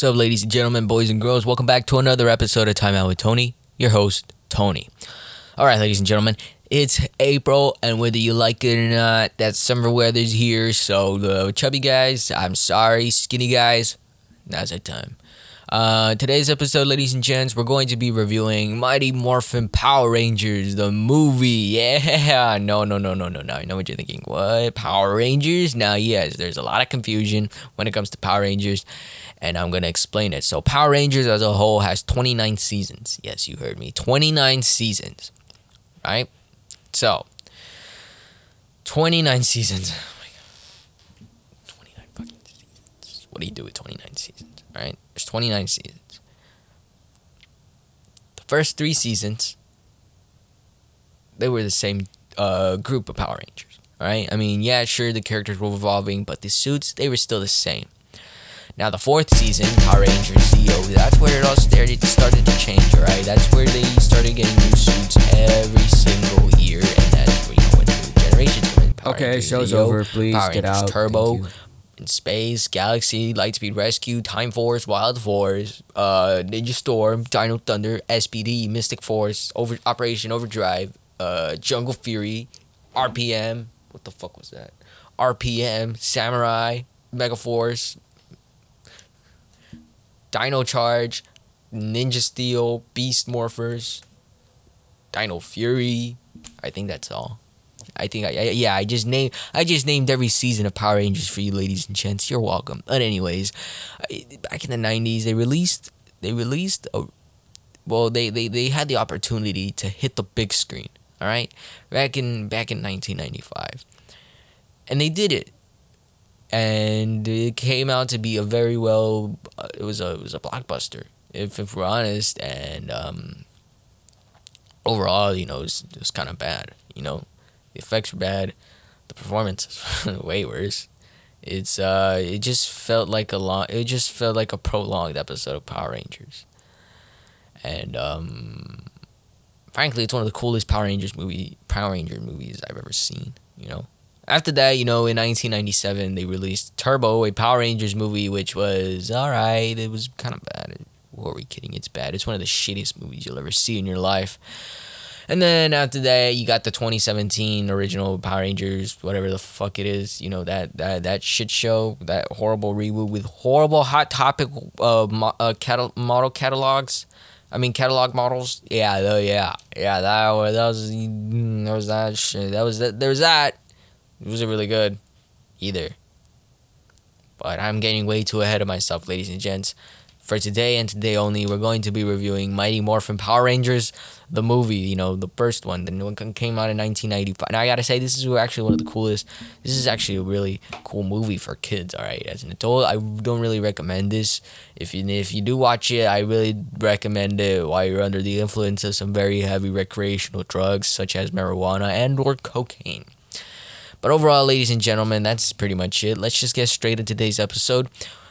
What's up, ladies and gentlemen, boys and girls? Welcome back to another episode of Time Out with Tony, your host, Tony. All right, ladies and gentlemen, it's April, and whether you like it or not, that summer weather's here. So, the chubby guys, I'm sorry. Skinny guys, now's our time. Uh, today's episode, ladies and gents, we're going to be reviewing Mighty Morphin Power Rangers, the movie. Yeah, no, no, no, no, no, no. I know what you're thinking. What? Power Rangers? Now, yes, there's a lot of confusion when it comes to Power Rangers, and I'm going to explain it. So, Power Rangers as a whole has 29 seasons. Yes, you heard me. 29 seasons, right? So, 29 seasons. Oh 29 fucking seasons. What do you do with 29 seasons? Right? There's 29 seasons. The first three seasons, they were the same uh, group of Power Rangers. Right? I mean, yeah, sure, the characters were evolving, but the suits, they were still the same. Now, the fourth season, Power Rangers Zeo, that's where it all started, started to change, right? That's where they started getting new suits every single year, and that's where, you know, when new generations come in. Power Okay, Rangers show's Zeo, over. Please Power get Rangers out. Turbo, Thank you. in space, Galaxy, Lightspeed Rescue, Time Force, Wild Force, uh, Ninja Storm, Dino Thunder, SPD, Mystic Force, Over Operation Overdrive, uh, Jungle Fury, RPM. What the fuck was that? RPM, Samurai, Mega Force, Dino Charge, Ninja Steel, Beast Morphers, Dino Fury. I think that's all. I think I, I yeah I just named I just named every season of Power Rangers for you ladies and gents. You're welcome. But anyways, back in the '90s they released they released a well they, they they had the opportunity to hit the big screen. All right, back in back in 1995, and they did it. And it came out to be a very well. Uh, it was a it was a blockbuster, if if we're honest. And um, overall, you know, it was, it was kind of bad. You know, the effects were bad, the performance is way worse. It's uh, it just felt like a long. It just felt like a prolonged episode of Power Rangers. And um, frankly, it's one of the coolest Power Rangers movie Power Ranger movies I've ever seen. You know. After that, you know, in 1997, they released Turbo, a Power Rangers movie, which was all right. It was kind of bad. What are we kidding? It's bad. It's one of the shittiest movies you'll ever see in your life. And then after that, you got the 2017 original Power Rangers, whatever the fuck it is. You know that that that shit show, that horrible reboot with horrible hot topic uh, mo- uh catal- model catalogs. I mean catalog models. Yeah, the, yeah, yeah. That was that was mm, there was that shit. That was that. There was that. It wasn't really good, either. But I'm getting way too ahead of myself, ladies and gents. For today and today only, we're going to be reviewing Mighty Morphin Power Rangers, the movie, you know, the first one. The new one came out in 1995. Now, I gotta say, this is actually one of the coolest. This is actually a really cool movie for kids, alright? As an adult, I don't really recommend this. If you, if you do watch it, I really recommend it while you're under the influence of some very heavy recreational drugs, such as marijuana and or cocaine. But overall, ladies and gentlemen, that's pretty much it. Let's just get straight into today's episode.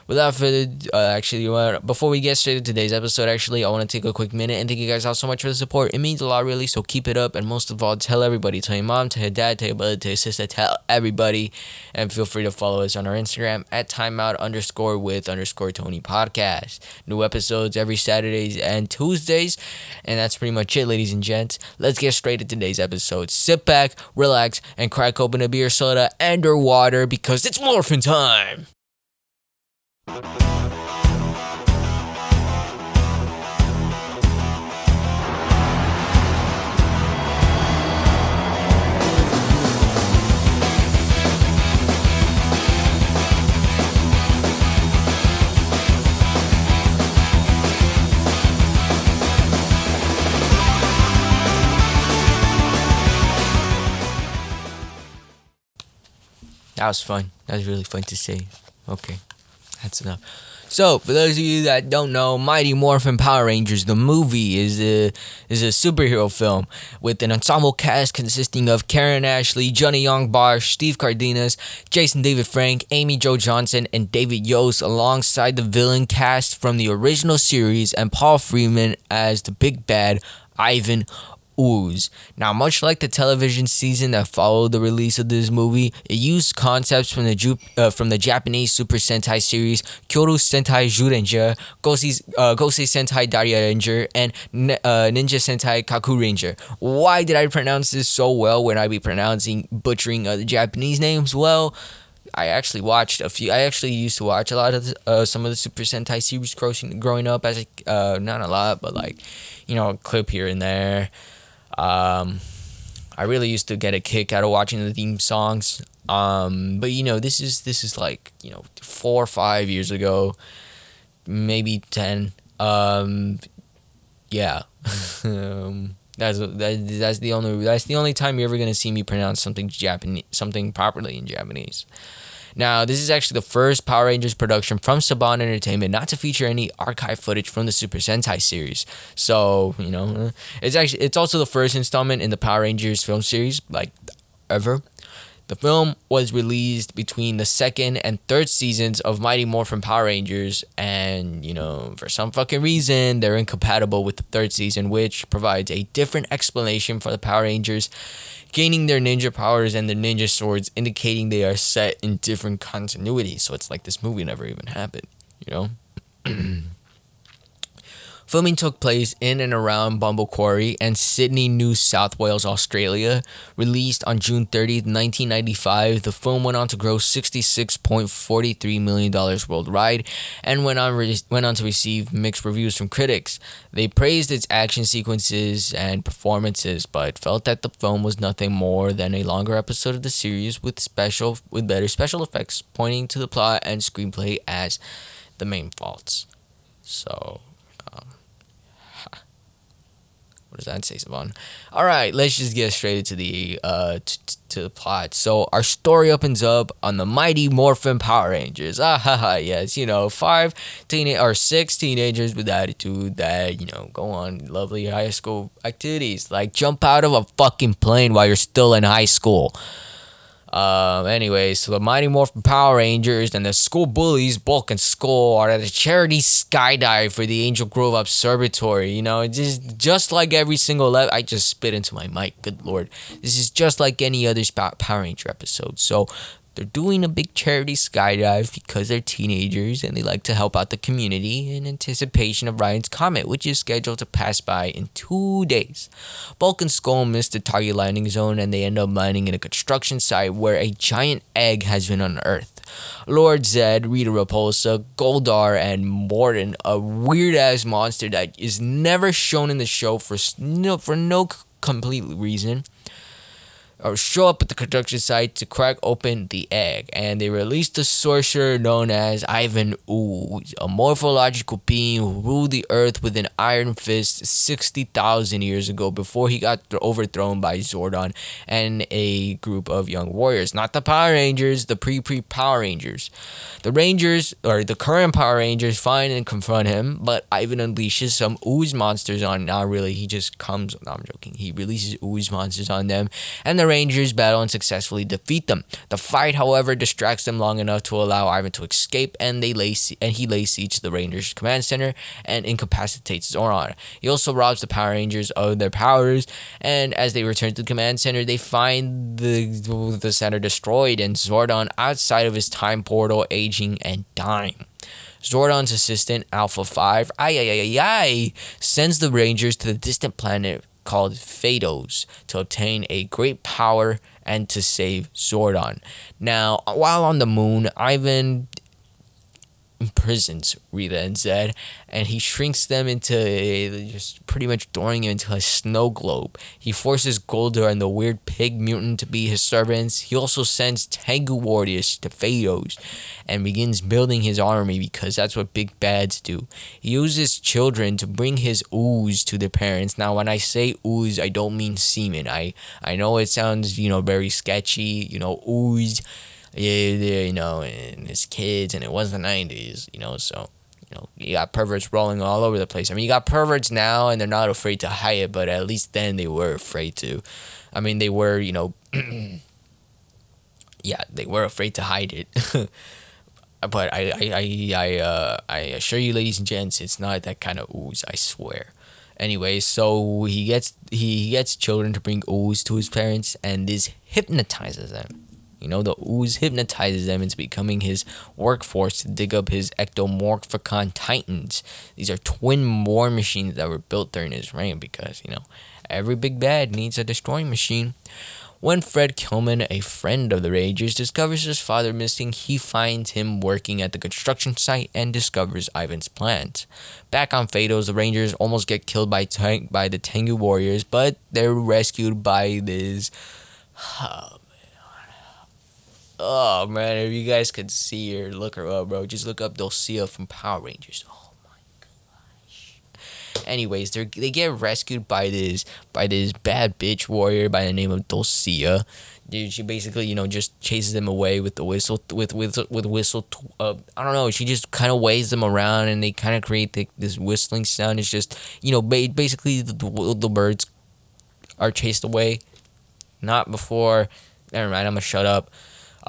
Without further, uh, actually, before we get straight into today's episode, actually, I want to take a quick minute and thank you guys all so much for the support. It means a lot, really. So keep it up, and most of all, tell everybody, tell your mom, tell your dad, tell your brother, tell your sister, tell everybody, and feel free to follow us on our Instagram at timeout underscore with underscore Tony podcast. New episodes every Saturdays and Tuesdays, and that's pretty much it, ladies and gents. Let's get straight to today's episode. Sit back, relax, and crack open a beer, soda, and or water because it's morphin' time. That was fun. That was really fun to say. Okay, that's enough. So, for those of you that don't know, Mighty Morphin Power Rangers, the movie, is a is a superhero film with an ensemble cast consisting of Karan Ashley, Johnny Yong Bosch, Steve Cardenas, Jason David Frank, Amy Jo Johnson, and David Yost, alongside the villain cast from the original series and Paul Freeman as the big bad Ivan Ooze. Now, much like the television season that followed the release of this movie, it used concepts from the Ju- uh, from the Japanese Super Sentai series Kyoryu Sentai Zyuranger, Gosei, uh, Sentai Dairanger, and uh, Ninja Sentai Kakuranger. Why did I pronounce this so well when I be pronouncing butchering uh, Japanese names? Well, I actually watched a few. I actually used to watch a lot of uh, some of the Super Sentai series growing growing up as a, uh, not a lot, but like you know a clip here and there. Um, I really used to get a kick out of watching the theme songs. Um, but you know this is this is like you know four or five years ago, maybe ten. Um, yeah. um, that's that, that's the only that's the only time you're ever gonna see me pronounce something Japanese something properly in Japanese. Now, this is actually the first Power Rangers production from Saban Entertainment not to feature any archive footage from the Super Sentai series. So, you know, uh, it's actually it's also the first installment in the Power Rangers film series like ever. The film was released between the second and third seasons of Mighty Morphin Power Rangers, and you know, for some fucking reason, they're incompatible with the third season, which provides a different explanation for the Power Rangers gaining their ninja powers and their ninja swords, indicating they are set in different continuities. So it's like this movie never even happened, you know? Filming took place in and around Bombo Quarry and Sydney, New South Wales, Australia. Released on June 30th, 1995, the film went on to gross $66.43 million worldwide and went on, re- went on to receive mixed reviews from critics. They praised its action sequences and performances, but felt that the film was nothing more than a longer episode of the series with special with better special effects, pointing to the plot and screenplay as the main faults. So what does that say, Saban? All right, let's just get straight into the uh t- t- to the plot. So our story opens up on the mighty Morphin Power Rangers. Ah ha ha! Yes, you know five teenage or six teenagers with attitude that you know go on lovely high school activities like jump out of a fucking plane while you're still in high school. Um, anyway, so the Mighty Morphin Power Rangers and the school bullies, Bulk and Skull, are at a charity skydive for the Angel Grove Observatory. You know, just just like every single level. I just spit into my mic. Good lord, this is just like any other Power Ranger episode. So they're doing a big charity skydive because they're teenagers and they like to help out the community in anticipation of Ryan's comet, which is scheduled to pass by in two days. Bulk and Skull miss the target landing zone and they end up landing in a construction site where a giant egg has been unearthed. Lord Zed, Rita Repulsa, Goldar, and Mordant, a weird ass monster that is never shown in the show for no, for no complete reason or show up at the construction site to crack open the egg, and they release the sorcerer known as Ivan Ooze, a morphological being who ruled the earth with an iron fist 60,000 years ago before he got overthrown by Zordon and a group of young warriors. Not the Power Rangers, the pre pre Power Rangers. The Rangers, or the current Power Rangers, find and confront him, but Ivan unleashes some ooze monsters on. Not really, he just comes. No, I'm joking. He releases ooze monsters on them, and the Rangers battle and successfully defeat them. The fight, however, distracts them long enough to allow Ivan to escape, and they lay and he lays siege to the Rangers command center and incapacitates Zordon. He also robs the Power Rangers of their powers, and as they return to the command center, they find the the center destroyed and Zordon outside of his time portal, aging and dying. Zordon's assistant, Alpha 5, ay, ay, ay, ay, ay, sends the Rangers to the distant planet called Phaedos to obtain a great power and to save Zordon. Now, while on the moon, Ivan imprisons Rita and Zed, and he shrinks them into just pretty much throwing him into a snow globe. He forces Goldar and the weird pig mutant to be his servants. He also sends Tengu warriors to Phaedos and begins building his army because that's what big bads do. He uses children to bring his ooze to their parents. Now, when I say ooze, I don't mean semen. I, I know it sounds, you know, very sketchy, you know, ooze yeah, you know, and it's kids, and it was the '90s, you know, so you know, you got perverts rolling all over the place. I mean, you got perverts now, and they're not afraid to hide it, but at least then they were afraid to. I mean, they were, you know, yeah, they were afraid to hide it. but I, I, I, I, uh, I assure you, ladies and gents, it's not that kind of ooze. I swear. Anyway, so he gets he gets children to bring ooze to his parents, and this hypnotizes them. You know, the ooze hypnotizes them into becoming his workforce to dig up his ectomorphicon titans. These are twin war machines that were built during his reign because, you know, every big bad needs a destroying machine. When Fred Kelman, a friend of the Rangers, discovers his father missing, he finds him working at the construction site and discovers Ivan's plans. Back on Phaedos, the Rangers almost get killed by tank by the Tengu warriors, but they're rescued by this. Man. Oh man, if you guys could see her, look her up, bro. Just look up Dulcea from Power Rangers. Oh my gosh. Anyways, they they get rescued by this by this bad bitch warrior by the name of Dulcea. Dude, she basically you know just chases them away with the whistle with with with whistle. Uh, I don't know. She just kind of waves them around, and they kind of create the, this whistling sound. It's just you know basically the, the, the birds are chased away. Not before. Never mind. I'm gonna shut up.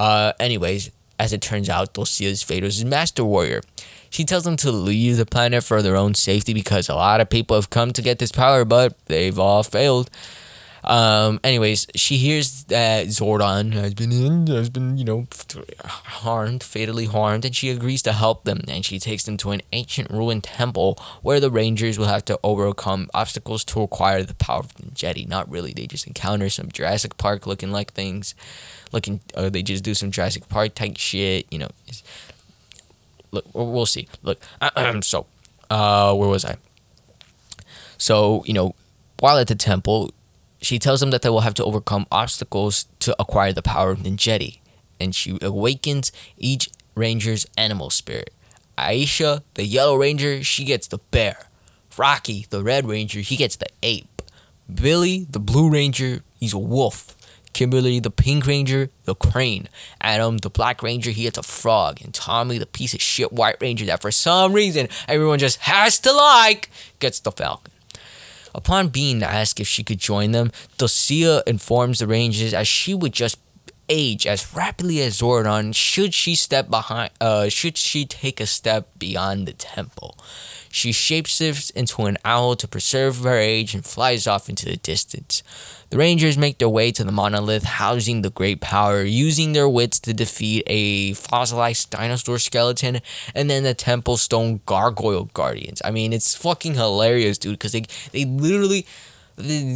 Uh, anyways, as it turns out, Dulcea's Phaedos' master warrior. She tells them to leave the planet for their own safety because a lot of people have come to get this power, but they've all failed. Um, anyways, she hears that Zordon has been in, has been, you know, harmed, fatally harmed, and she agrees to help them. And she takes them to an ancient ruined temple where the Rangers will have to overcome obstacles to acquire the power of the Jedi. Not really, they just encounter some Jurassic Park looking like things. Looking, Or they just do some Jurassic Park type shit, you know look, we'll see. Look, so, uh, where was I? So, you know, while at the temple, she tells them that they will have to overcome obstacles to acquire the power of Ninjetti, and she awakens each ranger's animal spirit. Aisha, the yellow ranger, she gets the bear. Rocky, the red ranger, he gets the ape. Billy, the blue ranger, he's a wolf. Kimberly, the Pink Ranger, the Crane. Adam, the Black Ranger, he gets a frog. And Tommy, the piece of shit White Ranger that for some reason everyone just has to like, gets the Falcon. Upon being asked if she could join them, Dulcea informs the Rangers as she would just age as rapidly as Zordon should she step behind uh should she take a step beyond the temple. She shapeshifts into an owl to preserve her age and flies off into the distance. The Rangers make their way to the monolith housing the Great Power, using their wits to defeat a fossilized dinosaur skeleton and then the Temple Stone Gargoyle Guardians. I mean, it's fucking hilarious, dude, because they, they literally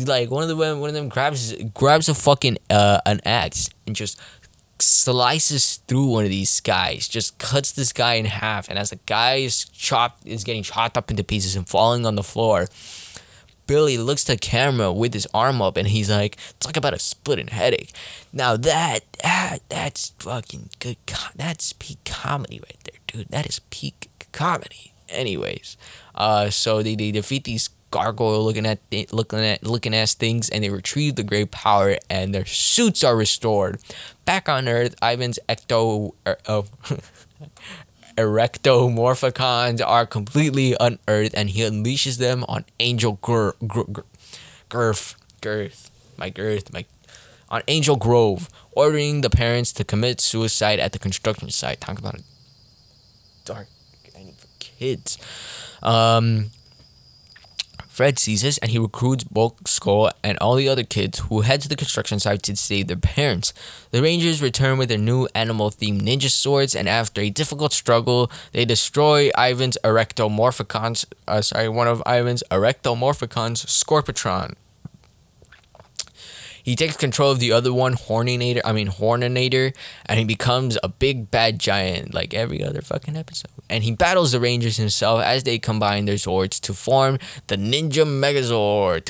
like one of the one of them grabs grabs a fucking uh, an axe and just slices through one of these guys, just cuts this guy in half, and as the guy is chopped is getting chopped up into pieces and falling on the floor, Billy looks to the camera with his arm up and he's like, talk about a splitting headache. Now that, that that's fucking good. that's peak comedy right there, dude. That is peak comedy. Anyways, uh, so they, they defeat these gargoyle looking at looking at looking at things and they retrieve the great power and their suits are restored. Back on Earth, Ivan's ecto er, oh, erectomorphicons are completely unearthed and he unleashes them on Angel Girth Girth my Girth my on Angel Grove, ordering the parents to commit suicide at the construction site. Talk about dark for kids. Um, Fred sees this and he recruits Bulk Skull and all the other kids who head to the construction site to save their parents. The Rangers return with their new animal themed ninja swords and after a difficult struggle, they destroy Ivan's Erectomorphicons, uh, sorry, one of Ivan's Erectomorphicons, Scorpitron. He takes control of the other one, Horninator. I mean Horninator, and he becomes a big bad giant like every other fucking episode. And he battles the Rangers himself as they combine their swords to form the Ninja Megazord.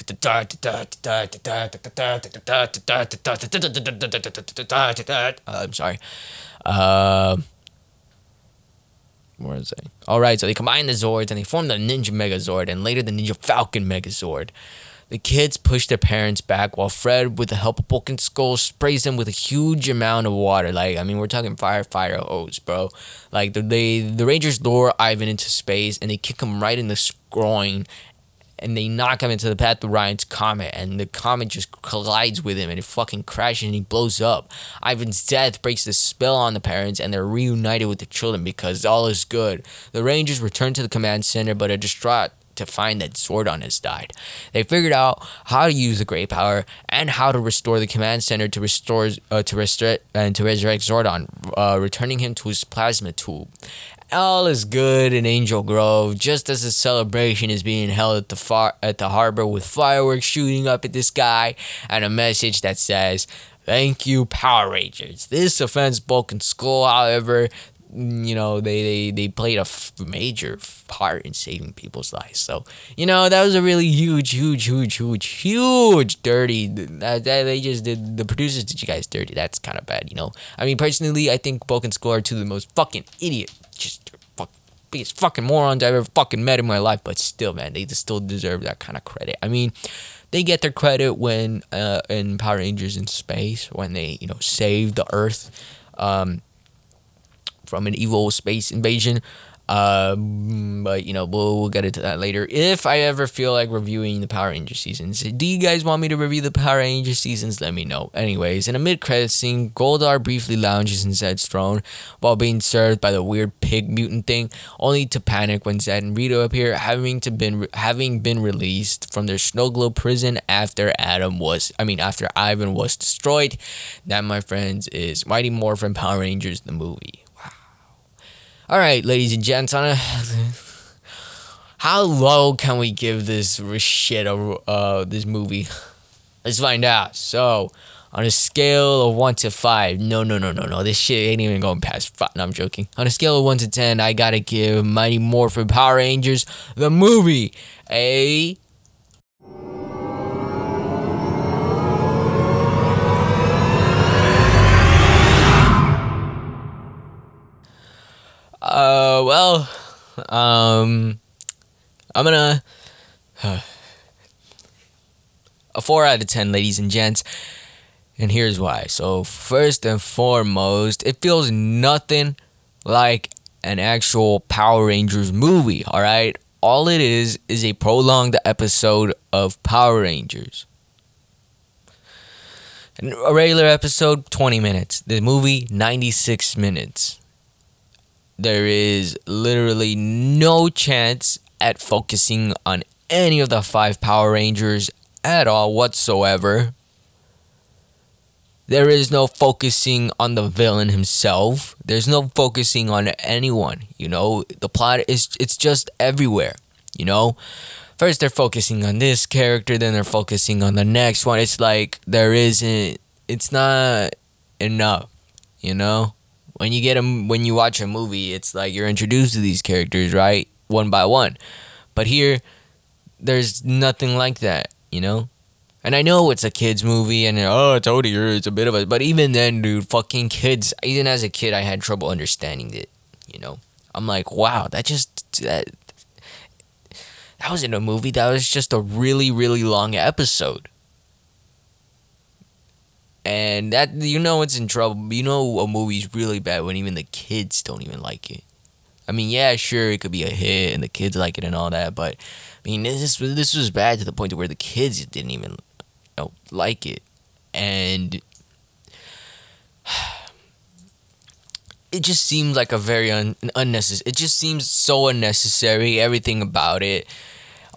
I'm sorry. Uh, where is it? All right, so they combine the Zords and they form the Ninja Megazord, and later the Ninja Falcon Megazord. The kids push their parents back while Fred, with the help of Bulk and Skull, sprays them with a huge amount of water. Like, I mean, we're talking firefighter hose, bro. Like, the, they, the Rangers lure Ivan into space and they kick him right in the groin and they knock him into the path of Ryan's comet, and the comet just collides with him, and it fucking crashes, and he blows up. Ivan's death breaks the spell on the parents, and they're reunited with the children because all is good. The Rangers return to the command center, but are distraught to find that Zordon has died. They figured out how to use the Great Power and how to restore the command center to restore uh, to restore and to resurrect Zordon, uh, returning him to his plasma tube. All is good in Angel Grove, just as a celebration is being held at the far at the harbor with fireworks shooting up at the sky and a message that says, "Thank you, Power Rangers." This offends Bulk and Skull, however, you know they they, they played a f- major part in saving people's lives. So you know that was a really huge huge huge huge huge dirty that, that they just did the producers did you guys dirty. That's kind of bad you know? I mean personally i think Bulk and Skull are two of the most fucking idiot just fuck, biggest fucking morons i've ever fucking met in my life but still man they just still deserve that kind of credit. I mean they get their credit when uh, in Power Rangers in space when they you know save the Earth. Um, from an evil space invasion. Uh, but you know, we'll, we'll get into that later. If I ever feel like reviewing the Power Ranger seasons, do you guys want me to review the Power Ranger seasons? Let me know. Anyways, in a mid-credit scene, Goldar briefly lounges in Zed's throne while being served by the weird pig mutant thing, only to panic when Zed and Rito appear, having to been having been released from their snow globe prison after Adam was, I mean, after Ivan was destroyed. That, my friends, is Mighty Morphin Power Rangers the movie. All right, ladies and gents, on a, how low can we give this shit uh this movie? Let's find out. So, on a scale of one to five, no, no, no, no, no, this shit ain't even going past five. No, I'm joking. On a scale of one to ten, I gotta give Mighty Morphin Power Rangers the movie a Uh, well, um, I'm gonna uh, a four out of ten, ladies and gents. And here's why. So first and foremost, it feels nothing like an actual Power Rangers movie. All right, all it is is a prolonged episode of Power Rangers. A regular episode, 20 minutes. The movie, 96 minutes there is literally no chance at focusing on any of the five Power Rangers at all whatsoever. There is no focusing on the villain himself. There's no focusing on anyone, you know? The plot is it's just everywhere, you know? First they're focusing on this character, then they're focusing on the next one. It's like there isn't it's not enough, you know? When you get a when you watch a movie, it's like you're introduced to these characters, right? One by one. But here there's nothing like that, you know? And I know it's a kids movie and oh, it's older, it's a bit of a but even then, dude, fucking kids, even as a kid I had trouble understanding it, you know? I'm like, wow, that just that that wasn't a movie, that was just a really, really long episode and that you know it's in trouble. You know a movie's really bad when even the kids don't even like it. I mean, yeah, sure, it could be a hit and the kids like it and all that, but I mean, this this was bad to the point to where the kids didn't even you know, like it, and it just seems like a very un- unnecessary. It just seems so unnecessary. Everything about it,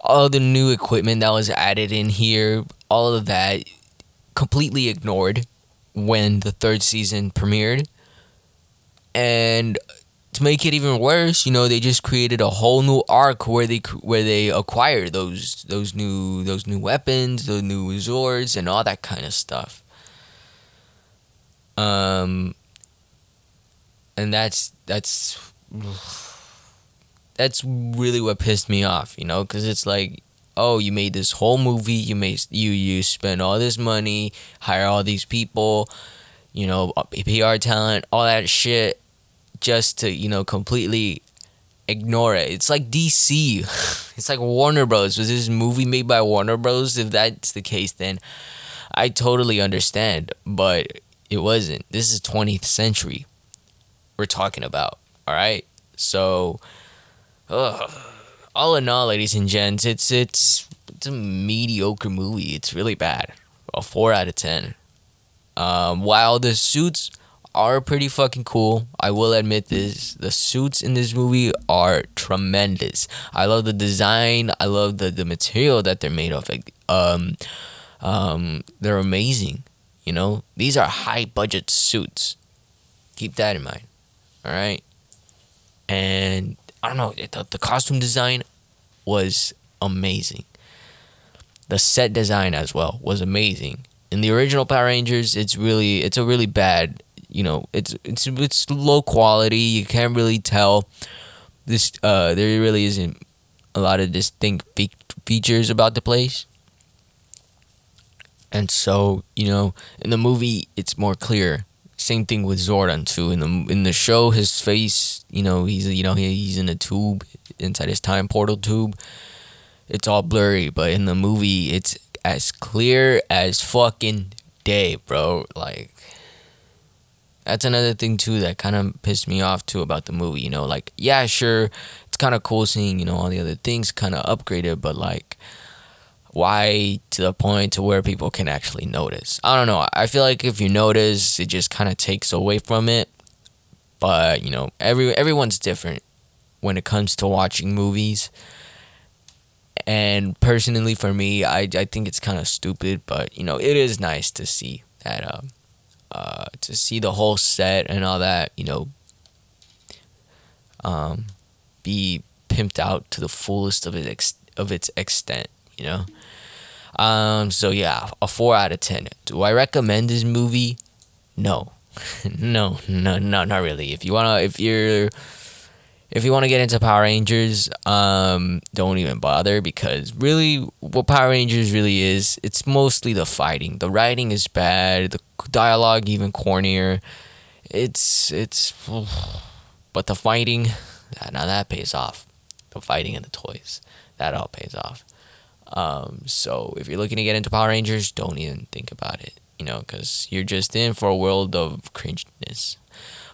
all the new equipment that was added in here, all of that completely ignored when the third season premiered. And to make it even worse, you know, they just created a whole new arc where they where they acquire those those new those new weapons, the new Zords, and all that kind of stuff. Um, and that's that's that's really what pissed me off, you know, because it's like oh you made this whole movie you made you you spend all this money hire all these people you know uh, pr talent all that shit just to you know completely ignore it. It's like dc it's like warner bros. Was this movie made by warner bros. If that's the case then i totally understand but it wasn't. This is 20th century we're talking about all right? So ugh all in all, ladies and gents, it's it's it's a mediocre movie. It's really bad. A four out of ten. Um, while the suits are pretty fucking cool. I will admit this. The suits in this movie are tremendous. I love the design. I love the, the material that they're made of. Like, um, um, they're amazing. You know, these are high budget suits. Keep that in mind. All right. And I don't know, the, the costume design was amazing. The set design as well was amazing. In the original Power Rangers, it's really it's a really bad, you know, it's it's it's low quality. You can't really tell this uh there really isn't a lot of distinct fe- features about the place. And so, you know, in the movie it's more clear. Same thing with Zordon too. In the in the show, his face, you know, he's you know he, he's in a tube inside his time portal tube. It's all blurry, but in the movie, it's as clear as fucking day, bro. Like that's another thing too that kind of pissed me off too about the movie. You know, like yeah, sure, it's kind of cool seeing you know all the other things kind of upgraded, but like why to the point to where people can actually notice. I don't know. I feel like if you notice, it just kind of takes away from it. But you know, every everyone's different when it comes to watching movies. And personally, for me, I, I think it's kind of stupid, but you know, it is nice to see that, uh, uh, to see the whole set and all that, you know, um, be pimped out to the fullest of its ex- of its extent you know. Um, so yeah, a four out of ten. Do I recommend this movie? No, no, no, no, not really. If you wanna, if you're, if you want to get into Power Rangers, um, don't even bother because really, what Power Rangers really is, it's mostly the fighting. The writing is bad. The dialogue even cornier. It's it's, but the fighting, now that pays off. The fighting and the toys, that all pays off. Um, so if you're looking to get into Power Rangers, don't even think about it, you know, because you're just in for a world of cringeness.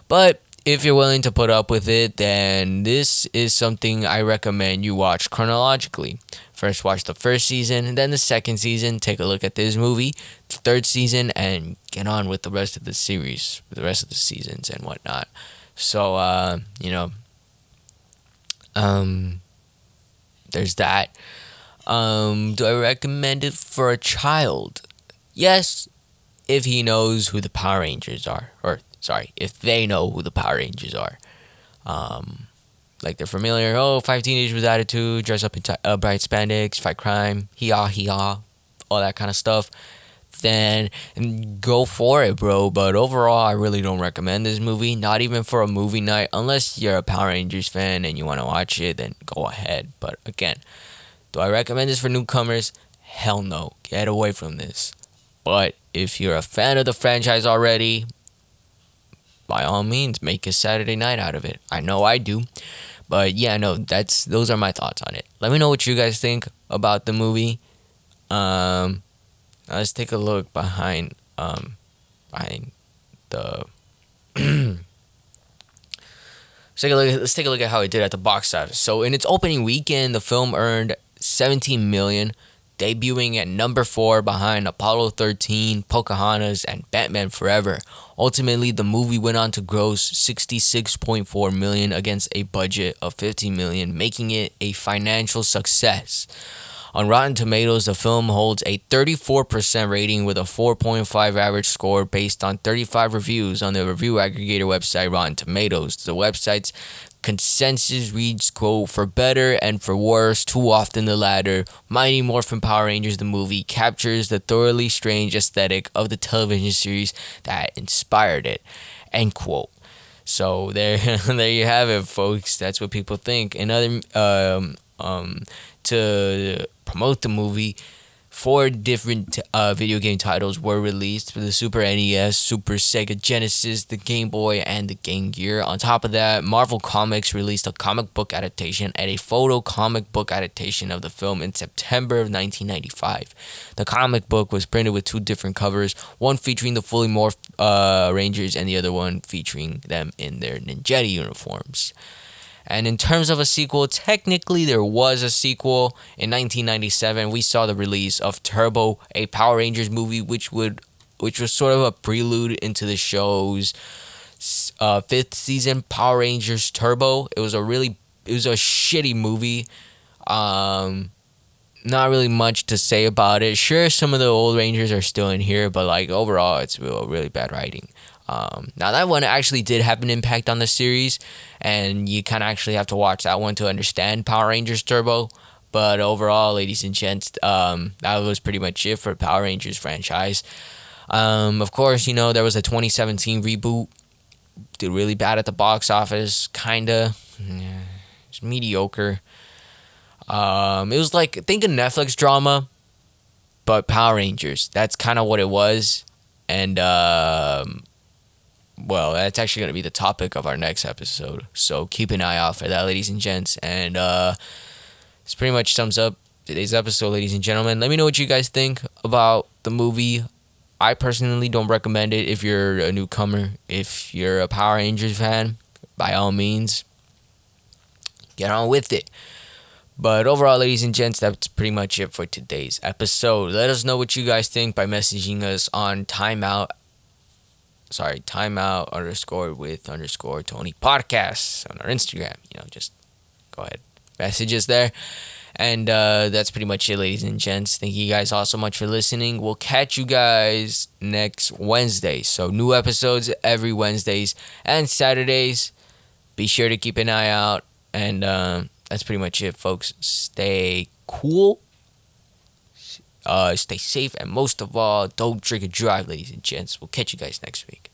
But if you're willing to put up with it, then this is something I recommend you watch chronologically. First, watch the first season, then the second season. Take a look at this movie, the third season, and get on with the rest of the series, the rest of the seasons and whatnot. So, uh, you know, um, there's that. Um, do I recommend it for a child? Yes, if he knows who the Power Rangers are, or sorry, if they know who the Power Rangers are. Um, like they're familiar. Oh, five teenagers with attitude, dress up in t- uh, bright spandex, fight crime, hee haw hee haw, all that kind of stuff. Then go for it, bro. But overall, I really don't recommend this movie. Not even for a movie night, unless you're a Power Rangers fan and you want to watch it. Then go ahead. But again, do I recommend this for newcomers? Hell no. Get away from this. But if you're a fan of the franchise already, by all means, make a Saturday night out of it. I know I do. But yeah, no, that's those are my thoughts on it. Let me know what you guys think about the movie. Um let's take a look behind um behind the let's take a look let's take a look at how it did at the box office. So in its opening weekend, the film earned 17 million, debuting at number 4 behind Apollo 13, Pocahontas, and Batman Forever. Ultimately, the movie went on to gross 66.4 million against a budget of 50 million, making it a financial success. On Rotten Tomatoes, the film holds a 34% rating with a 4.5 average score based on 35 reviews on the review aggregator website Rotten Tomatoes. The website's consensus reads quote for better and for worse too often the latter. Mighty morphin power rangers the movie captures the thoroughly strange aesthetic of the television series that inspired it end quote. So there there you have it folks. That's what people think. Another um um to promote the movie four different uh, video game titles were released for the Super NES, Super Sega Genesis, the Game Boy, and the Game Gear. On top of that, Marvel Comics released a comic book adaptation and a photo comic book adaptation of the film in September of 1995. The comic book was printed with two different covers, one featuring the fully morphed uh, Rangers and the other one featuring them in their Ninjetti uniforms. And in terms of a sequel, technically there was a sequel. In 1997, we saw the release of Turbo, a Power Rangers movie, which would which was sort of a prelude into the show's uh, fifth season, Power Rangers Turbo. It was a really, it was a shitty movie. Um, not really much to say about it. Sure, some of the old Rangers are still in here, but like overall, it's really bad writing. Um, now that one actually did have an impact on the series, and you kind of actually have to watch that one to understand Power Rangers Turbo. But overall, ladies and gents, um, that was pretty much it for Power Rangers franchise. Um, of course, you know there was a 2017 reboot. Did really bad at the box office, kinda. Yeah, it's mediocre. Um, it was like think a Netflix drama, but Power Rangers. That's kind of what it was, and um, well, that's actually going to be the topic of our next episode. So keep an eye out for that, ladies and gents. And uh, this pretty much sums up today's episode, ladies and gentlemen. Let me know what you guys think about the movie. I personally don't recommend it if you're a newcomer. If you're a Power Rangers fan, by all means, get on with it. But overall, ladies and gents, that's pretty much it for today's episode. Let us know what you guys think by messaging us on timeout sorry, timeout underscore with underscore Tony podcasts on our Instagram. You know, just go ahead, messages there. And uh, that's pretty much it, ladies and gents. Thank you guys all so much for listening. We'll catch you guys next Wednesday. So, new episodes every Wednesdays and Saturdays. Be sure to keep an eye out. And uh, that's pretty much it, folks. Stay cool uh, stay safe, and most of all, don't drink and drive, ladies and gents. We'll catch you guys next week.